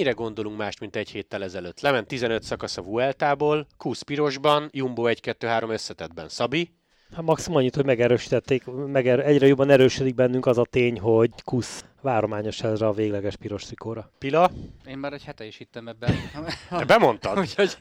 mennyire gondolunk más, mint egy héttel ezelőtt? Lement 15 szakasz a Vueltából, Kusz pirosban, Jumbo 1-2-3 összetettben. Szabi? Hát maximum annyit, hogy megerősítették, meger, egyre jobban erősödik bennünk az a tény, hogy Kusz várományos ezre a végleges piros trikóra. Pila? Én már egy hete is hittem ebben. Te bemondtad? Úgyhogy,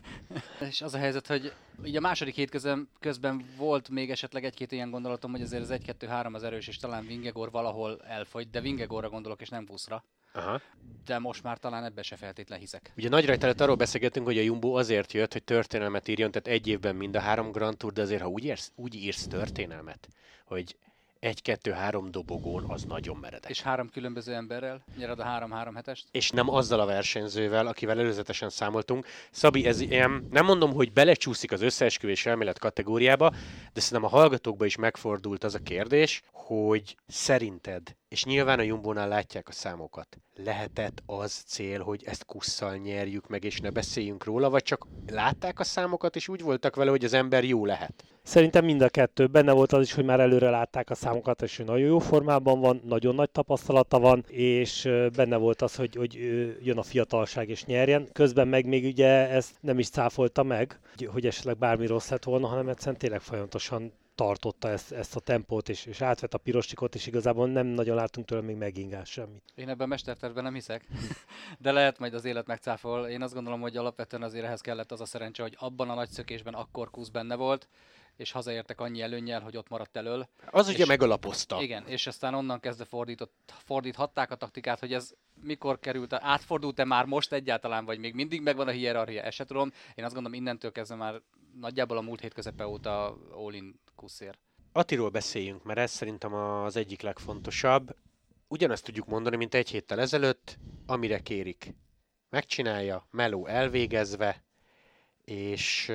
és az a helyzet, hogy így a második hét közben, közben volt még esetleg egy-két ilyen gondolatom, hogy azért az 1-2-3 az erős, és talán Vingegor valahol elfogy, de Vingegorra gondolok, és nem Kuszra. Aha. De most már talán ebbe se feltétlen hiszek. Ugye nagy rajta arról beszélgetünk, hogy a Jumbo azért jött, hogy történelmet írjon, tehát egy évben mind a három Grand Tour, de azért ha úgy írsz, úgy írsz történelmet, hogy egy-kettő-három dobogón, az nagyon meredek. És három különböző emberrel nyered a három-három hetest? és nem azzal a versenyzővel, akivel előzetesen számoltunk. Szabi, ez ilyen, nem mondom, hogy belecsúszik az összeesküvés elmélet kategóriába, de szerintem a hallgatókba is megfordult az a kérdés, hogy szerinted, és nyilván a Jumbónál látják a számokat, lehetett az cél, hogy ezt kusszal nyerjük meg, és ne beszéljünk róla, vagy csak látták a számokat, és úgy voltak vele, hogy az ember jó lehet? Szerintem mind a kettő. Benne volt az is, hogy már előre látták a számokat, és hogy nagyon jó formában van, nagyon nagy tapasztalata van, és benne volt az, hogy, hogy jön a fiatalság és nyerjen. Közben meg még ugye ezt nem is cáfolta meg, hogy esetleg bármi rossz lett volna, hanem egyszerűen tényleg folyamatosan tartotta ezt, ezt a tempót, és, és átvett a pirostikot, és igazából nem nagyon látunk tőle még megingás semmit. Én ebben mestertervben nem hiszek, de lehet majd az élet megcáfol. Én azt gondolom, hogy alapvetően azért ehhez kellett az a szerencse, hogy abban a nagy szökésben akkor Kusz benne volt, és hazaértek annyi előnnyel, hogy ott maradt elől. Az ugye És- megalapozta. Igen, és aztán onnan kezdve fordított, fordíthatták a taktikát, hogy ez mikor került, átfordult-e már most egyáltalán, vagy még mindig megvan a hierarchia, tudom. Én azt gondolom, innentől kezdve már nagyjából a múlt hét közepe óta all-in kuszér. Attiról beszéljünk, mert ez szerintem az egyik legfontosabb. Ugyanezt tudjuk mondani, mint egy héttel ezelőtt, amire kérik. Megcsinálja, meló elvégezve, és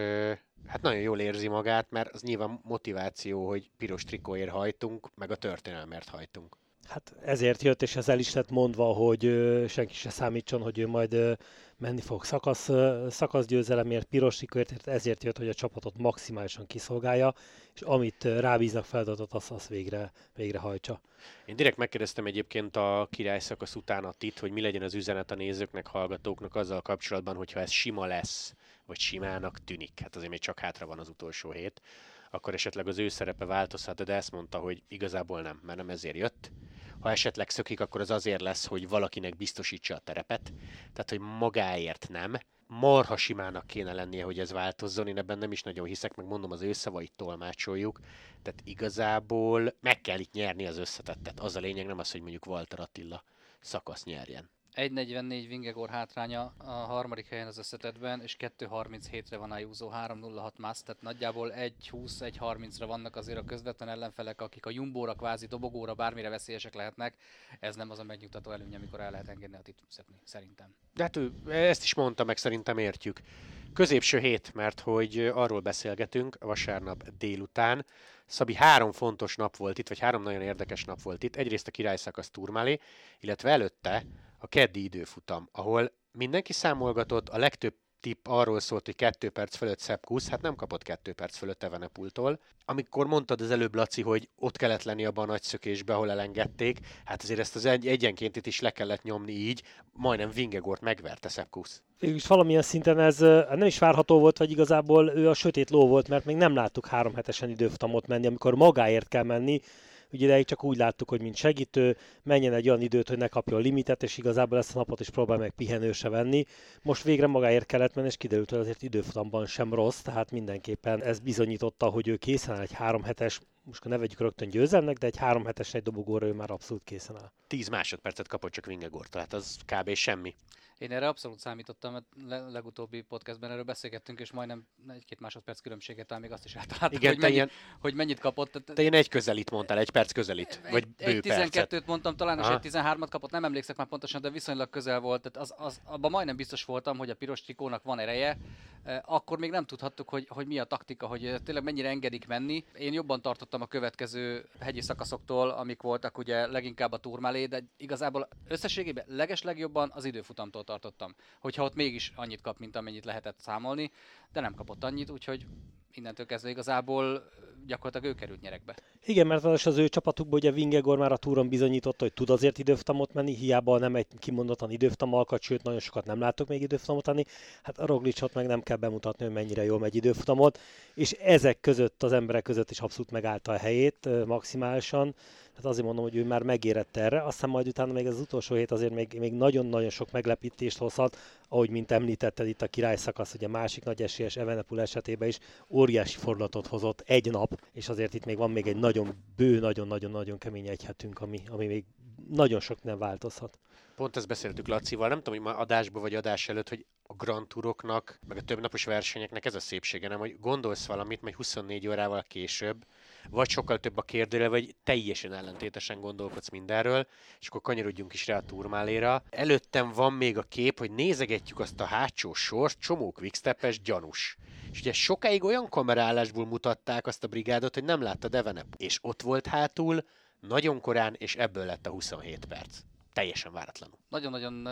hát nagyon jól érzi magát, mert az nyilván motiváció, hogy piros trikóért hajtunk, meg a történelmért hajtunk. Hát ezért jött, és ez el is lett mondva, hogy senki se számítson, hogy ő majd menni fog szakasz, szakaszgyőzelemért, piros trikóért, ezért jött, hogy a csapatot maximálisan kiszolgálja, és amit rábíznak feladatot, azt, azt végre, végre hajtsa. Én direkt megkérdeztem egyébként a király szakasz után a tit, hogy mi legyen az üzenet a nézőknek, hallgatóknak azzal kapcsolatban, hogyha ez sima lesz, vagy simának tűnik, hát azért még csak hátra van az utolsó hét, akkor esetleg az ő szerepe változhat, de ezt mondta, hogy igazából nem, mert nem ezért jött. Ha esetleg szökik, akkor az azért lesz, hogy valakinek biztosítsa a terepet, tehát hogy magáért nem. Marha simának kéne lennie, hogy ez változzon, én ebben nem is nagyon hiszek, meg mondom, az ő szavait tolmácsoljuk, tehát igazából meg kell itt nyerni az összetettet. Az a lényeg, nem az, hogy mondjuk Walter Attila szakasz nyerjen. 1.44 Vingegor hátránya a harmadik helyen az összetetben, és 2.37-re van Ayuso, 3.06 Mász, tehát nagyjából 1.20-1.30-ra vannak azért a közvetlen ellenfelek, akik a Jumbóra, kvázi dobogóra, bármire veszélyesek lehetnek. Ez nem az a megnyugtató előny, amikor el lehet engedni a titulszet, szerintem. De hát ő ezt is mondta, meg szerintem értjük. Középső hét, mert hogy arról beszélgetünk vasárnap délután. Szabi három fontos nap volt itt, vagy három nagyon érdekes nap volt itt. Egyrészt a királyszakasz turmálé, illetve előtte a keddi időfutam, ahol mindenki számolgatott, a legtöbb tipp arról szólt, hogy kettő perc fölött Szepkusz, hát nem kapott kettő perc fölött Evenepultól. Amikor mondtad az előbb, Laci, hogy ott kellett lenni abban a nagy szökésbe, ahol elengedték, hát azért ezt az egy, egyenkéntit is le kellett nyomni így, majdnem Vingegort megverte Szepkusz. Végülis valamilyen szinten ez ö, nem is várható volt, vagy igazából ő a sötét ló volt, mert még nem láttuk három hetesen időfutamot menni, amikor magáért kell menni, Ugye ideig csak úgy láttuk, hogy mint segítő, menjen egy olyan időt, hogy ne kapjon limitet, és igazából ezt a napot is próbál meg pihenőse venni. Most végre magáért kellett menni, és kiderült, hogy azért időfutamban sem rossz, tehát mindenképpen ez bizonyította, hogy ő készen egy három hetes, most ne vegyük rögtön győzelmnek, de egy három hetes egy dobogóra ő már abszolút készen áll. 10 másodpercet kapott csak Vingegort, tehát az kb. semmi. Én erre abszolút számítottam, mert le- legutóbbi podcastben erről beszélgettünk, és majdnem egy-két másodperc különbséget, talán még azt is eltaláltam, Igen, hogy, mennyit, ilyen, hogy mennyit kapott. Tehát te ilyen egy közelit mondtál, egy perc közelit, vagy egy, bő egy percet. 12-t mondtam talán, és Aha. egy 13-at kapott, nem emlékszek már pontosan, de viszonylag közel volt. Tehát az, az, abban majdnem biztos voltam, hogy a piros trikónak van ereje. Akkor még nem tudhattuk, hogy, hogy mi a taktika, hogy tényleg mennyire engedik menni. Én jobban tartottam a következő hegyi szakaszoktól, amik voltak ugye leginkább a turmálé, de igazából összességében leges legjobban az időfutamtól tartottam. Hogyha ott mégis annyit kap, mint amennyit lehetett számolni, de nem kapott annyit, úgyhogy innentől kezdve igazából gyakorlatilag ő került nyerekbe. Igen, mert az az ő csapatukban ugye Vingegor már a túron bizonyította, hogy tud azért időftamot menni, hiába nem egy kimondottan időftamalkat, sőt nagyon sokat nem látok még időftamot adni. Hát a Roglicsot meg nem kell bemutatni, hogy mennyire jól megy időfutamot, és ezek között, az emberek között is abszolút megállta a helyét maximálisan. Tehát azért mondom, hogy ő már megérett erre, aztán majd utána még az utolsó hét azért még, még nagyon-nagyon sok meglepítést hozhat, ahogy mint említetted itt a király szakasz, ugye másik nagy esélyes Evenepul esetében is óriási fordulatot hozott egy nap, és azért itt még van még egy nagyon bő, nagyon-nagyon-nagyon kemény egyhetünk, ami, ami még nagyon sok nem változhat. Pont ezt beszéltük Lacival, nem tudom, hogy ma adásba vagy adás előtt, hogy a Grand Touroknak, meg a többnapos versenyeknek ez a szépsége, nem, hogy gondolsz valamit, majd 24 órával később, vagy sokkal több a kérdőre, vagy teljesen ellentétesen gondolkodsz mindenről, és akkor kanyarodjunk is rá a turmáléra. Előttem van még a kép, hogy nézegetjük azt a hátsó sort, csomó quickstepes gyanús. És ugye sokáig olyan kamerállásból mutatták azt a brigádot, hogy nem látta Devenep. És ott volt hátul, nagyon korán, és ebből lett a 27 perc. Teljesen váratlanul. Nagyon-nagyon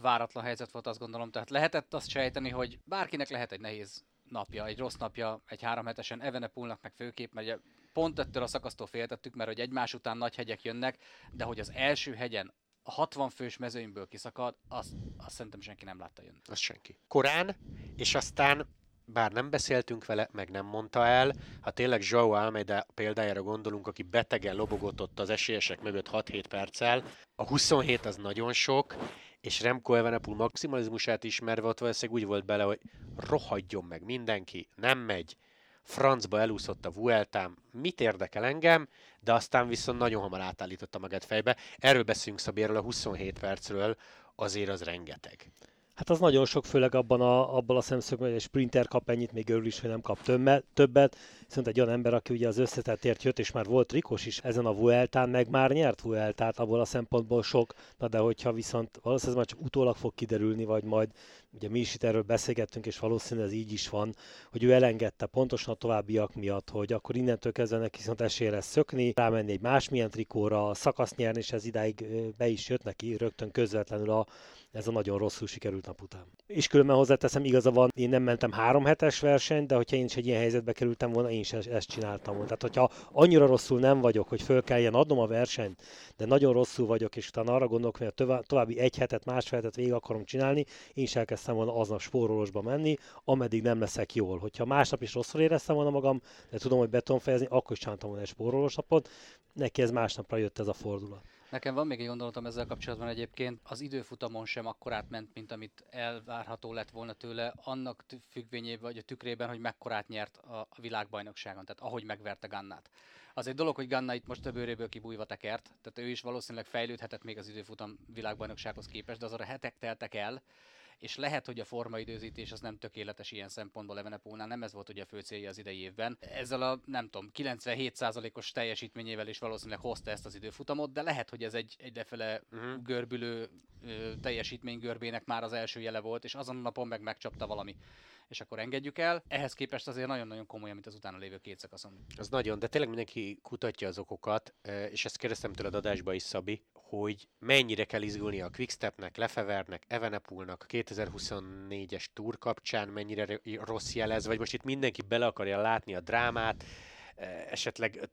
váratlan helyzet volt, azt gondolom. Tehát lehetett azt sejteni, hogy bárkinek lehet egy nehéz napja, egy rossz napja, egy három hetesen Evenepulnak meg főképp, mert ugye pont ettől a szakasztól féltettük, mert hogy egymás után nagy hegyek jönnek, de hogy az első hegyen a 60 fős mezőnyből kiszakad, azt, azt szerintem senki nem látta jönni. Az senki. Korán, és aztán bár nem beszéltünk vele, meg nem mondta el, ha tényleg Joao Almeida példájára gondolunk, aki betegen lobogott ott az esélyesek mögött 6-7 perccel, a 27 az nagyon sok, és Remco Evenepul maximalizmusát ismerve ott valószínűleg úgy volt bele, hogy rohadjon meg mindenki, nem megy, francba elúszott a Vueltám, mit érdekel engem, de aztán viszont nagyon hamar átállította magát fejbe. Erről beszélünk Szabéről a 27 percről, azért az rengeteg. Hát az nagyon sok, főleg abban a, abban a szemszögben, hogy egy sprinter kap ennyit, még örül is, hogy nem kap többet, többet. Viszont egy olyan ember, aki ugye az összetettért jött, és már volt Rikos is ezen a Vueltán, meg már nyert Vueltát, abból a szempontból sok, na de hogyha viszont valószínűleg már csak utólag fog kiderülni, vagy majd ugye mi is itt erről beszélgettünk, és valószínűleg ez így is van, hogy ő elengedte pontosan a továbbiak miatt, hogy akkor innentől kezdve neki viszont esélye lesz szökni, rámenni egy másmilyen trikóra, szakaszt nyerni, és ez idáig be is jött neki rögtön közvetlenül a, ez a nagyon rosszul sikerült nap után. És különben hozzáteszem, igaza van, én nem mentem három hetes versenyt, de hogyha én is egy ilyen helyzetbe kerültem volna, én is ezt csináltam volna. Tehát, hogyha annyira rosszul nem vagyok, hogy föl kelljen adnom a versenyt, de nagyon rosszul vagyok, és utána arra gondolok, hogy a további egy hetet, másfél hetet végig akarom csinálni, én is elkezdtem volna aznap spórolósba menni, ameddig nem leszek jól. Hogyha másnap is rosszul éreztem volna magam, de tudom, hogy beton fejezni, akkor is csináltam volna egy spórolós napot, neki ez másnapra jött ez a fordulat. Nekem van még egy gondolatom ezzel kapcsolatban egyébként. Az időfutamon sem akkorát ment, mint amit elvárható lett volna tőle, annak függvényében vagy a tükrében, hogy mekkorát nyert a világbajnokságon, tehát ahogy megverte Gannát. Az egy dolog, hogy Ganna itt most a bőréből kibújva tekert, tehát ő is valószínűleg fejlődhetett még az időfutam világbajnoksághoz képest, de azon a hetek teltek el, és lehet, hogy a formaidőzítés az nem tökéletes ilyen szempontból Evenepónál, nem ez volt ugye a fő célja az idei évben. Ezzel a, nem tudom, 97%-os teljesítményével is valószínűleg hozta ezt az időfutamot, de lehet, hogy ez egy, egy defele uh-huh. görbülő ö, teljesítménygörbének már az első jele volt, és azon a napon meg megcsapta valami és akkor engedjük el. Ehhez képest azért nagyon-nagyon komoly, amit az utána lévő két szakaszon. Az nagyon, de tényleg mindenki kutatja az okokat, és ezt kérdeztem tőled adásba is, Szabi, hogy mennyire kell izgulni a Quickstepnek, Lefevernek, Evenepulnak, 2024-es túr kapcsán, mennyire rossz jelez, vagy most itt mindenki bele akarja látni a drámát, esetleg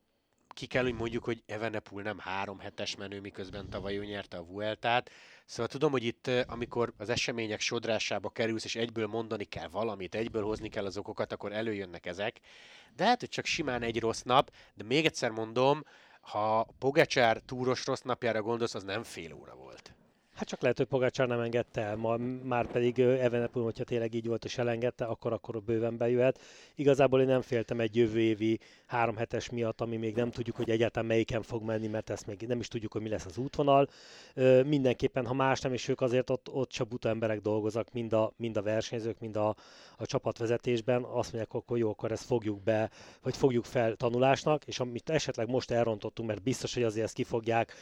ki kell, hogy mondjuk, hogy Evenepul nem három hetes menő, miközben tavaly ő nyerte a Vueltát. Szóval tudom, hogy itt, amikor az események sodrásába kerülsz, és egyből mondani kell valamit, egyből hozni kell az okokat, akkor előjönnek ezek. De hát, hogy csak simán egy rossz nap, de még egyszer mondom, ha Pogacsár túros rossz napjára gondolsz, az nem fél óra volt. Hát csak lehet, hogy Pogácsár nem engedte el, ma, már pedig Evenepul, hogyha tényleg így volt és elengedte, akkor akkor bőven bejöhet. Igazából én nem féltem egy jövő évi három hetes miatt, ami még nem tudjuk, hogy egyáltalán melyiken fog menni, mert ezt még nem is tudjuk, hogy mi lesz az útvonal. Mindenképpen, ha más nem is ők azért ott, ott csak buta emberek dolgoznak, mind a, mind a versenyzők, mind a, a csapatvezetésben. Azt mondják, akkor jó, akkor ezt fogjuk be, vagy fogjuk fel tanulásnak, és amit esetleg most elrontottunk, mert biztos, hogy azért ezt ki fogják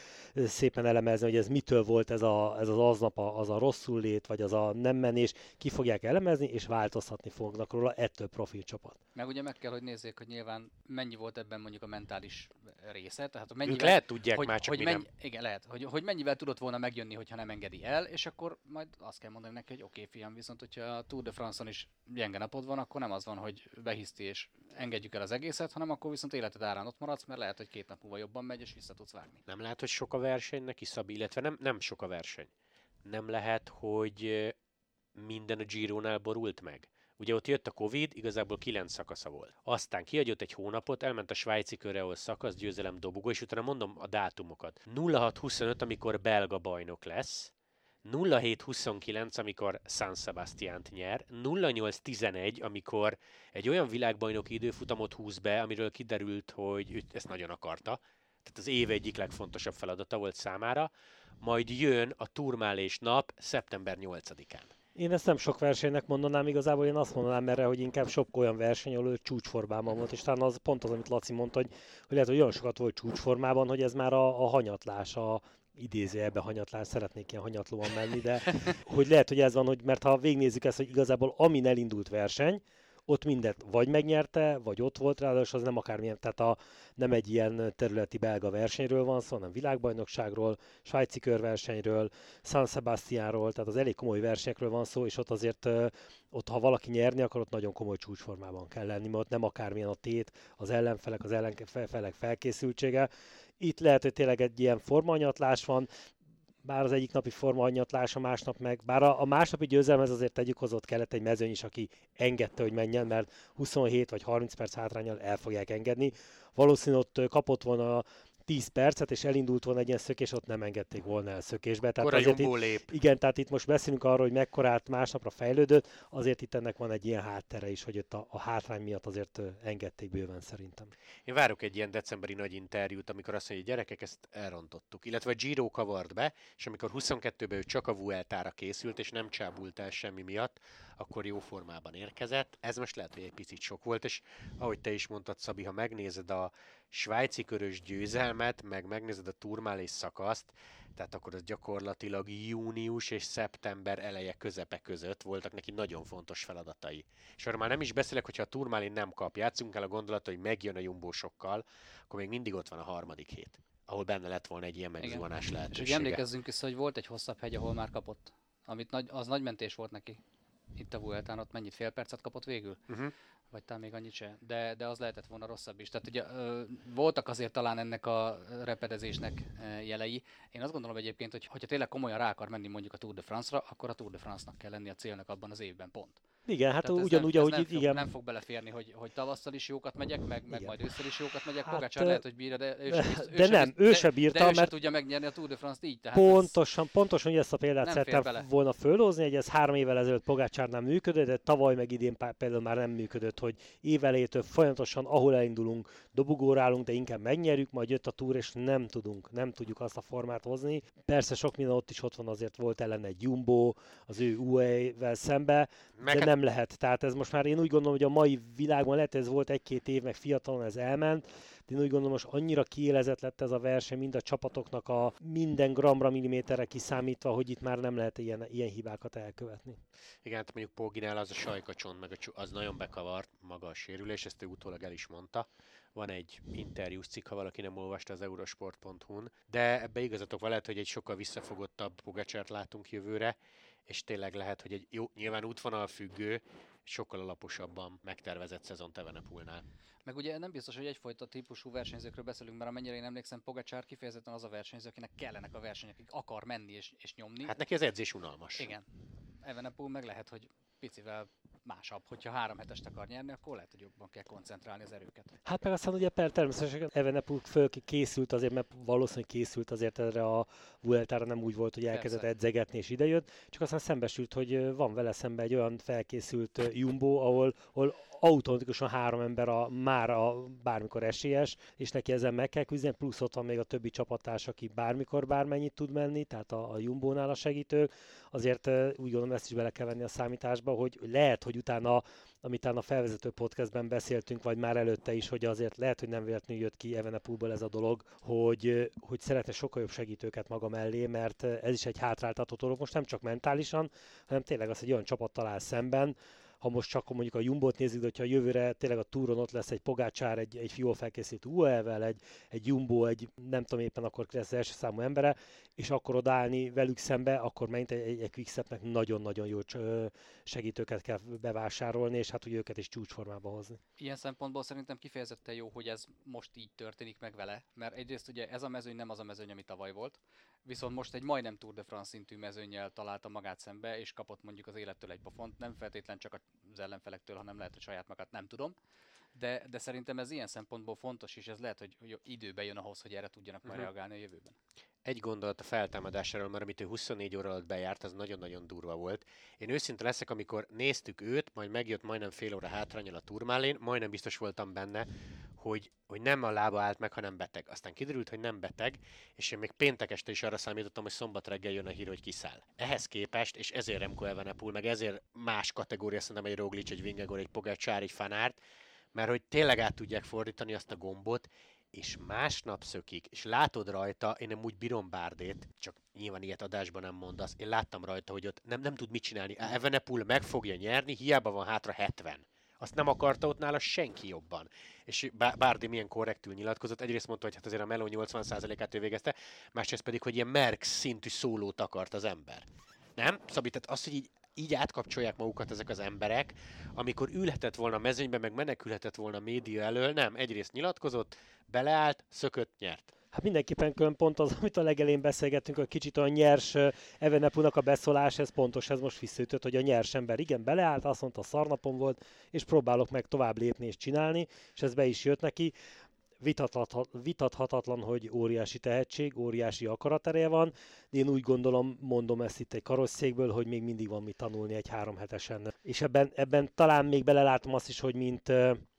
szépen elemezni, hogy ez mitől volt ez a a, ez az aznap a, az a rosszul lét, vagy az a nem menés, ki fogják elemezni, és változtatni fognak róla ettől profil csapat. Meg ugye meg kell, hogy nézzék, hogy nyilván mennyi volt ebben mondjuk a mentális része. Tehát Ők mennyivel, lehet tudják hogy, már, csak hogy mennyi, nem. Igen, lehet. Hogy, hogy mennyivel tudott volna megjönni, hogyha nem engedi el, és akkor majd azt kell mondani neki, hogy oké, okay, fiam, viszont hogyha a Tour de France-on is gyenge napod van, akkor nem az van, hogy behiszti és engedjük el az egészet, hanem akkor viszont életed árán ott maradsz, mert lehet, hogy két nap múlva jobban megy, és vissza tudsz vágni. Nem lehet, hogy sok a verseny neki, Szabi, illetve nem, nem sok a verseny. Nem lehet, hogy minden a Gironál borult meg. Ugye ott jött a Covid, igazából kilenc szakasza volt. Aztán kiadott egy hónapot, elment a svájci körre, ahol szakasz, győzelem, dobogó, és utána mondom a dátumokat. 06-25, amikor belga bajnok lesz, 07-29, amikor San Sebastiánt nyer, 08-11, amikor egy olyan világbajnoki időfutamot húz be, amiről kiderült, hogy ő ezt nagyon akarta, tehát az év egyik legfontosabb feladata volt számára, majd jön a turmálés nap szeptember 8-án. Én ezt nem sok versenynek mondanám, igazából én azt mondanám erre, hogy inkább sok olyan verseny, ahol ő csúcsformában volt, és talán az pont az, amit Laci mondta, hogy, hogy lehet, hogy olyan sokat volt csúcsformában, hogy ez már a, a hanyatlás, a idézőjelben hanyatlás, szeretnék ilyen hanyatlóan menni, de hogy lehet, hogy ez van, hogy mert ha végnézzük ezt, hogy igazából amin elindult verseny, ott mindent vagy megnyerte, vagy ott volt, ráadásul az nem akármilyen, tehát a, nem egy ilyen területi belga versenyről van szó, hanem világbajnokságról, svájci körversenyről, San Sebastianról, tehát az elég komoly versenyekről van szó, és ott azért ott, ha valaki nyerni akar, ott nagyon komoly csúcsformában kell lenni, mert ott nem akármilyen a tét, az ellenfelek, az ellenfelek felkészültsége. Itt lehet, hogy tényleg egy ilyen formanyatlás van, bár az egyik napi formahanyatlás, a másnap meg, bár a, a másnapi győzelmez azért tegyük hozott kellett egy mezőny is, aki engedte, hogy menjen, mert 27 vagy 30 perc hátrányal el fogják engedni. Valószínűleg ott kapott volna 10 percet, és elindult volna egy ilyen szökés, ott nem engedték volna el szökésbe. Tehát Akkor a azért itt, lép. igen, tehát itt most beszélünk arról, hogy mekkorát másnapra fejlődött, azért itt ennek van egy ilyen háttere is, hogy ott a, a hátrány miatt azért engedték bőven szerintem. Én várok egy ilyen decemberi nagy interjút, amikor azt mondja, hogy gyerekek, ezt elrontottuk. Illetve Giro kavart be, és amikor 22-ben ő csak a Vueltára készült, és nem csábult el semmi miatt, akkor jó formában érkezett. Ez most lehet, hogy egy picit sok volt, és ahogy te is mondtad, Szabi, ha megnézed a svájci körös győzelmet, meg megnézed a turmálés szakaszt, tehát akkor az gyakorlatilag június és szeptember eleje közepe között voltak neki nagyon fontos feladatai. És arra már nem is beszélek, hogyha a turmálin nem kap, játszunk el a gondolat, hogy megjön a jumbósokkal, akkor még mindig ott van a harmadik hét, ahol benne lett volna egy ilyen megzuhanás És lehetősége. emlékezzünk vissza, hogy volt egy hosszabb hegy, ahol már kapott. Amit nagy, az nagy mentés volt neki. Itt a Vueltán ott mennyit, fél percet kapott végül? Uh-huh. Vagy talán még annyit se. De, de az lehetett volna rosszabb is. Tehát ugye ö, voltak azért talán ennek a repedezésnek jelei. Én azt gondolom egyébként, hogy hogyha tényleg komolyan rá akar menni mondjuk a Tour de France-ra, akkor a Tour de France-nak kell lenni a célnak abban az évben, pont. Igen, hát Tehát ugyanúgy, nem, ahogy nem, igen. fog, nem fog beleférni, hogy, hogy tavasszal is jókat megyek, meg, meg Igen. majd ősszel is jókat megyek. Hát, Pogácsár lehet, hogy bírja, de ő de- sem, bizt- de sem nem, ő de- se bírta, de ő se mert- tudja megnyerni a Tour de France-t így. Tehát ez- Pontosan, pontosan hogy ezt a példát Nem szerettem volna fölhozni, hogy ez három évvel ezelőtt Pogácsárnál működött, de tavaly meg idén például már nem működött, hogy évelejétől folyamatosan, ahol elindulunk, dobugórálunk, de inkább megnyerjük, majd jött a túr, és nem tudunk, nem tudjuk azt a formát hozni. Persze sok minden ott is ott van, azért volt ellen egy Jumbo, az ő UE-vel szembe, Meg de hát- nem lehet. Tehát ez most már én úgy gondolom, hogy a mai világban lehet, ez volt egy-két év, meg fiatalon ez elment, de én úgy gondolom, most annyira kiélezett lett ez a verseny, mind a csapatoknak a minden gramra, milliméterre kiszámítva, hogy itt már nem lehet ilyen, ilyen hibákat elkövetni. Igen, hát mondjuk Póginál az a sajkacsont, meg a az nagyon bekavart maga a sérülés, ezt ő utólag el is mondta. Van egy interjús cikk, ha valaki nem olvasta az eurosport.hu-n, de ebbe igazatok van, lehet, hogy egy sokkal visszafogottabb Pogacsát látunk jövőre, és tényleg lehet, hogy egy jó, nyilván útvonal függő, sokkal alaposabban megtervezett szezon Tevenepulnál. Meg ugye nem biztos, hogy egyfajta típusú versenyzőkről beszélünk, mert amennyire én emlékszem, Pogacsár kifejezetten az a versenyző, akinek kellenek a versenyek, akik akar menni és, és nyomni. Hát neki az edzés unalmas. Igen. Evenepoel meg lehet, hogy picivel másabb. Hogyha három hetest akar nyerni, akkor lehet, hogy jobban kell koncentrálni az erőket. Hát meg aztán ugye per természetesen Evenepul föl készült azért, mert valószínűleg készült azért erre a Vueltára nem úgy volt, hogy elkezdett Persze. edzegetni és idejött, csak aztán szembesült, hogy van vele szembe egy olyan felkészült Jumbo, ahol, ahol automatikusan három ember a, már a bármikor esélyes, és neki ezen meg kell küzdeni, plusz ott van még a többi csapattárs, aki bármikor bármennyit tud menni, tehát a, a Jumbo-nál a segítők. Azért úgy gondolom ezt is bele kell venni a számításba, hogy lehet, hogy utána, amit a felvezető podcastben beszéltünk, vagy már előtte is, hogy azért lehet, hogy nem véletlenül jött ki Evenepulból ez a dolog, hogy, hogy szeretne sokkal jobb segítőket maga mellé, mert ez is egy hátráltató dolog, most nem csak mentálisan, hanem tényleg az, hogy olyan csapat talál szemben, ha most csak mondjuk a Jumbot nézzük, de hogyha a jövőre tényleg a túron ott lesz egy Pogácsár, egy, egy fiól felkészült UL-vel, egy, egy Jumbo, egy nem tudom éppen akkor lesz első számú embere, és akkor odaállni velük szembe, akkor megint egy, egy, egy nagyon-nagyon jó segítőket kell bevásárolni, és hát hogy őket is csúcsformába hozni. Ilyen szempontból szerintem kifejezetten jó, hogy ez most így történik meg vele, mert egyrészt ugye ez a mezőny nem az a mezőny, ami tavaly volt, viszont most egy majdnem Tour de France szintű mezőnyel találta magát szembe, és kapott mondjuk az élettől egy pofont, nem feltétlen csak az ellenfelektől, hanem lehet, hogy saját magát nem tudom. De, de szerintem ez ilyen szempontból fontos, és ez lehet, hogy, időbe jön ahhoz, hogy erre tudjanak uh-huh. már reagálni a jövőben. Egy gondolat a feltámadásáról, mert amit ő 24 óra alatt bejárt, az nagyon-nagyon durva volt. Én őszinte leszek, amikor néztük őt, majd megjött majdnem fél óra hátrányal a turmálén, majdnem biztos voltam benne, hogy, hogy nem a lába állt meg, hanem beteg. Aztán kiderült, hogy nem beteg, és én még péntek este is arra számítottam, hogy szombat reggel jön a hír, hogy kiszáll. Ehhez képest, és ezért Remco Evenepoel, meg ezért más kategória, szerintem egy Roglic, egy Vingegor, egy Pogacsár, egy Fanárt, mert hogy tényleg át tudják fordítani azt a gombot, és másnap szökik, és látod rajta, én nem úgy bírom Bárdét, csak nyilván ilyet adásban nem mondasz, én láttam rajta, hogy ott nem, nem tud mit csinálni. Evenepul meg fogja nyerni, hiába van hátra 70. Azt nem akarta ott nála senki jobban. És Bárdi milyen korrektül nyilatkozott. Egyrészt mondta, hogy hát azért a Meló 80%-át ő végezte, másrészt pedig, hogy ilyen Merck szintű szólót akart az ember. Nem? Szabi, tehát az, hogy így így átkapcsolják magukat ezek az emberek, amikor ülhetett volna a mezőnybe, meg menekülhetett volna a média elől, nem, egyrészt nyilatkozott, beleállt, szökött, nyert. Hát mindenképpen külön pont az, amit a legelén beszélgettünk, hogy kicsit a nyers Evenepunak a beszólás, ez pontos, ez most visszaütött, hogy a nyers ember igen beleállt, azt mondta, szarnapon volt, és próbálok meg tovább lépni és csinálni, és ez be is jött neki vitathatatlan, hogy óriási tehetség, óriási akaratereje van, de én úgy gondolom, mondom ezt itt egy karosszékből, hogy még mindig van mit tanulni egy három hetesen. És ebben, ebben talán még belelátom azt is, hogy mint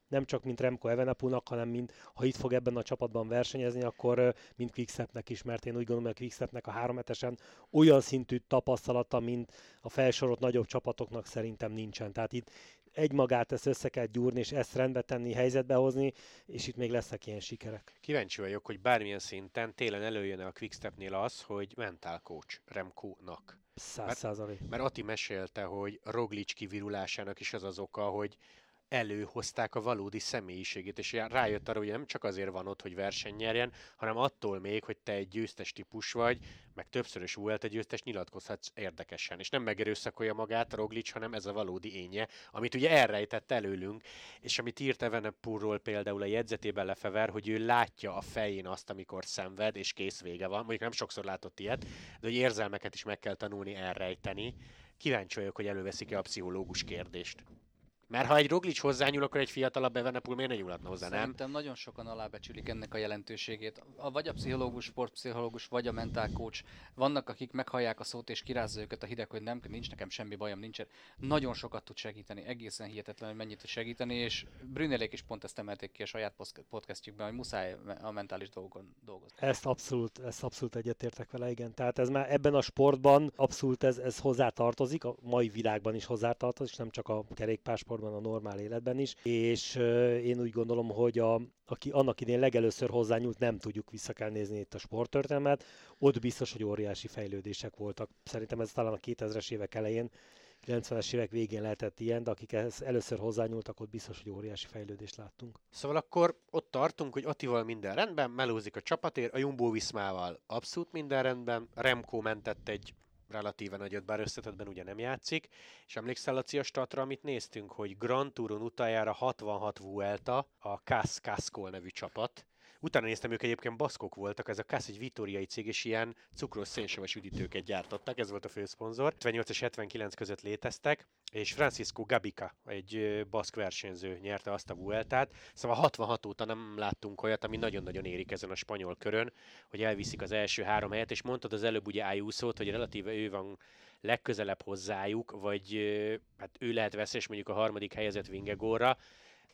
nem csak mint Remco Evenepunak, hanem mint, ha itt fog ebben a csapatban versenyezni, akkor mint Quickstepnek is, mert én úgy gondolom, hogy a Quickstepnek a háromhetesen olyan szintű tapasztalata, mint a felsorolt nagyobb csapatoknak szerintem nincsen. Tehát itt egymagát ezt össze kell gyúrni, és ezt rendbe tenni, helyzetbe hozni, és itt még lesznek ilyen sikerek. Kíváncsi vagyok, hogy bármilyen szinten télen előjön a Quickstepnél az, hogy mentál coach Remco-nak. Száz százalék. Mert, mert Ati mesélte, hogy Roglic kivirulásának is az az oka, hogy előhozták a valódi személyiségét, és rájött arra, hogy nem csak azért van ott, hogy verseny nyerjen, hanem attól még, hogy te egy győztes típus vagy, meg többszörös volt egy győztes, nyilatkozhatsz érdekesen. És nem megerőszakolja magát Roglic, hanem ez a valódi énje, amit ugye elrejtett előlünk, és amit írt Evenepurról például a jegyzetében lefever, hogy ő látja a fején azt, amikor szenved, és kész vége van. Mondjuk nem sokszor látott ilyet, de hogy érzelmeket is meg kell tanulni elrejteni. Kíváncsi vagyok, hogy előveszik-e a pszichológus kérdést. Mert ha egy Roglic hozzányúl, akkor egy fiatalabb Evenepul miért ne nyúlhatna hozzá, nem? Szerintem nagyon sokan alábecsülik ennek a jelentőségét. A, vagy a pszichológus, sportpszichológus, vagy a mentál coach. Vannak, akik meghallják a szót és kirázza őket a hideg, hogy nem, nincs nekem semmi bajom, nincs. Nagyon sokat tud segíteni, egészen hihetetlen, hogy mennyit tud segíteni, és Brünelék is pont ezt emelték ki a saját podcastjukban, hogy muszáj a mentális dolgon dolgozni. Ezt abszolút, ezt abszolút egyetértek vele, igen. Tehát ez már ebben a sportban abszolút ez, ez hozzátartozik, a mai világban is hozzátartozik, nem csak a kerékpársport gyakorlatban, a normál életben is, és én úgy gondolom, hogy a, aki annak idén legelőször hozzányúlt, nem tudjuk vissza kell nézni itt a sporttörténelmet, ott biztos, hogy óriási fejlődések voltak. Szerintem ez talán a 2000-es évek elején 90-es évek végén lehetett ilyen, de akik ezt először hozzányúltak, ott biztos, hogy óriási fejlődést láttunk. Szóval akkor ott tartunk, hogy Attival minden rendben, melózik a csapatér, a Jumbo Viszmával abszolút minden rendben, Remco mentett egy relatíve nagyot, bár összetetben ugye nem játszik. És emlékszel Laci a statra, amit néztünk, hogy Grand Touron utajára 66 Vuelta, a Kaskol nevű csapat, Utána néztem, ők egyébként baszkok voltak, ez a Kass egy vitóriai cég, és ilyen cukros szénsavas üdítőket gyártottak, ez volt a főszponzor. 78 és 79 között léteztek, és Francisco Gabica, egy baszk versenyző nyerte azt a Vueltát. Szóval 66 óta nem láttunk olyat, ami nagyon-nagyon érik ezen a spanyol körön, hogy elviszik az első három helyet, és mondtad az előbb ugye Ayuso-t, hogy relatíve ő van legközelebb hozzájuk, vagy hát ő lehet veszélyes mondjuk a harmadik helyezett Vingegorra,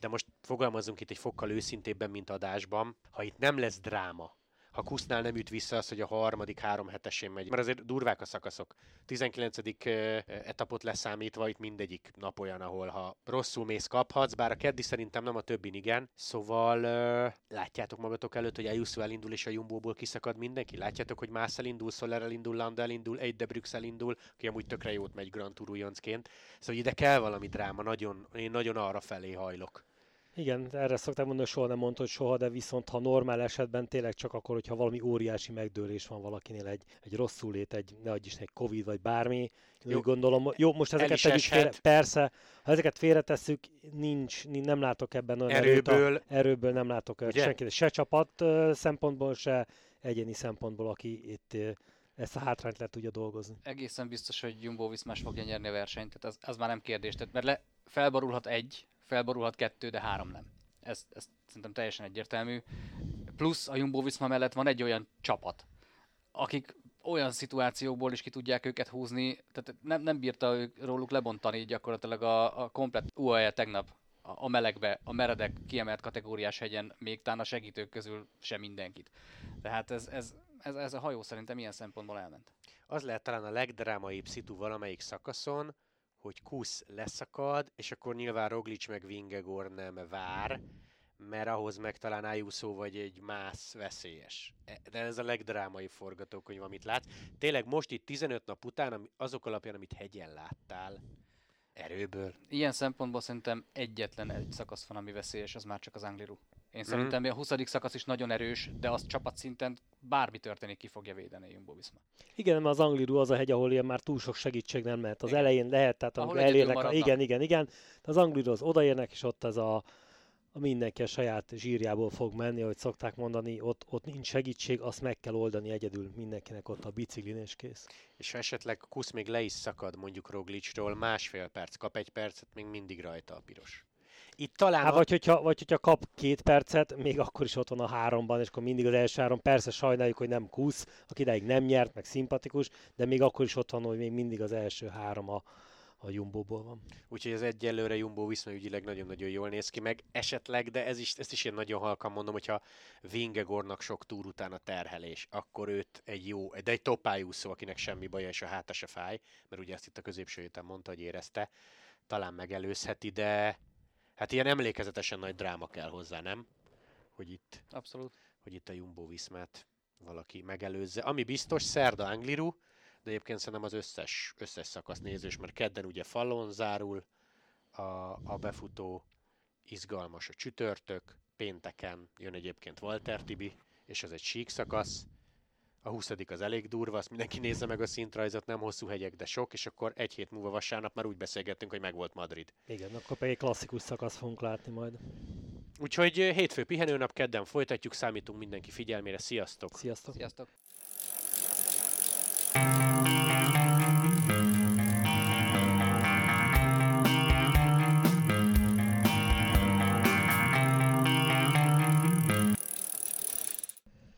de most fogalmazunk itt egy fokkal őszintébben, mint adásban, ha itt nem lesz dráma, ha Kusznál nem üt vissza az, hogy a harmadik három hetesén megy. Mert azért durvák a szakaszok. 19. etapot leszámítva itt mindegyik nap olyan, ahol ha rosszul mész, kaphatsz, bár a keddi szerintem nem a többi igen. Szóval látjátok magatok előtt, hogy Ayuso elindul és a Jumbo-ból kiszakad mindenki? Látjátok, hogy Mász elindul, Soler elindul, Landa elindul, Egy de Brux elindul, aki amúgy tökre jót megy Grand Tour újoncként. Szóval ide kell valami dráma, nagyon, én nagyon arra felé hajlok. Igen, erre szokták mondani, hogy soha nem mondta, hogy soha, de viszont ha normál esetben tényleg csak akkor, hogyha valami óriási megdőlés van valakinél, egy, egy rosszul lét, egy, ne adj is egy Covid vagy bármi, jó, úgy gondolom, jó, most ezeket tegyük félre, persze, ha ezeket félretesszük, nincs, nem látok ebben olyan erőből, erőt, a, erőből. nem látok ugye? senkit, se csapat szempontból, se egyéni szempontból, aki itt ezt a hátrányt le tudja dolgozni. Egészen biztos, hogy Jumbo Viszmás fogja nyerni a versenyt, tehát az, az már nem kérdés, tehát mert le, felborulhat egy, felborulhat kettő, de három nem. Ez, ez szerintem teljesen egyértelmű. Plusz a Jumbo Viszma mellett van egy olyan csapat, akik olyan szituációkból is ki tudják őket húzni, tehát nem, nem bírta ők, róluk lebontani gyakorlatilag a, a komplet UAE tegnap a, melegbe, a meredek kiemelt kategóriás hegyen, még talán a segítők közül sem mindenkit. Tehát ez, ez, ez, ez a hajó szerintem ilyen szempontból elment. Az lehet talán a legdrámaibb szitu valamelyik szakaszon, hogy Kusz leszakad, és akkor nyilván Roglic meg Vingegor nem vár, mert ahhoz meg talán Ayuso vagy egy más veszélyes. E, de ez a legdrámai forgatókönyv, amit látsz. Tényleg most itt 15 nap után, azok alapján, amit hegyen láttál, erőből. Ilyen szempontból szerintem egyetlen egy szakasz van, ami veszélyes, az már csak az Angliru. Én mm. szerintem a 20. szakasz is nagyon erős, de az csapatszinten bármi történik, ki fogja védeni Jumbo Visma. Igen, mert az Angliru az a hegy, ahol ilyen már túl sok segítség nem lehet. Az igen. elején lehet, tehát ahol elérnek, a, igen, igen, igen. De az Angliru az odaérnek, és ott ez a, a mindenki a saját zsírjából fog menni, ahogy szokták mondani, ott, ott nincs segítség, azt meg kell oldani egyedül mindenkinek ott a biciklin és kész. És ha esetleg Kusz még le is szakad mondjuk Roglicról, másfél perc, kap egy percet, még mindig rajta a piros. Itt talán... Hát, vagy, hogyha, vagy hogyha kap két percet, még akkor is ott van a háromban, és akkor mindig az első három. Persze sajnáljuk, hogy nem Kusz, aki ideig nem nyert, meg szimpatikus, de még akkor is ott van, hogy még mindig az első három a, a Jumbo-ból van. Úgyhogy az egyelőre Jumbo viszonyügyileg nagyon-nagyon jól néz ki, meg esetleg, de ez is, ezt is én nagyon halkan mondom, hogyha Vingegornak sok túr után a terhelés, akkor őt egy jó, de egy topájú szó, akinek semmi baja, és a háta se fáj, mert ugye ezt itt a középső héten mondta, hogy érezte, talán megelőzheti, de hát ilyen emlékezetesen nagy dráma kell hozzá, nem? Hogy itt, Abszolút. Hogy itt a Jumbo Viszmát valaki megelőzze. Ami biztos, Szerda Angliru, de egyébként szerintem az összes, összes szakasz nézős, mert kedden ugye fallon zárul a, a befutó, izgalmas a csütörtök, pénteken jön egyébként Walter Tibi, és ez egy sík szakasz, a 20 az elég durva, azt mindenki nézze meg a szintrajzot, nem hosszú hegyek, de sok, és akkor egy hét múlva vasárnap már úgy beszélgettünk, hogy megvolt Madrid. Igen, akkor pedig klasszikus szakasz fogunk látni majd. Úgyhogy hétfő pihenőnap, kedden folytatjuk, számítunk mindenki figyelmére, sziasztok! Sziasztok! Sziasztok!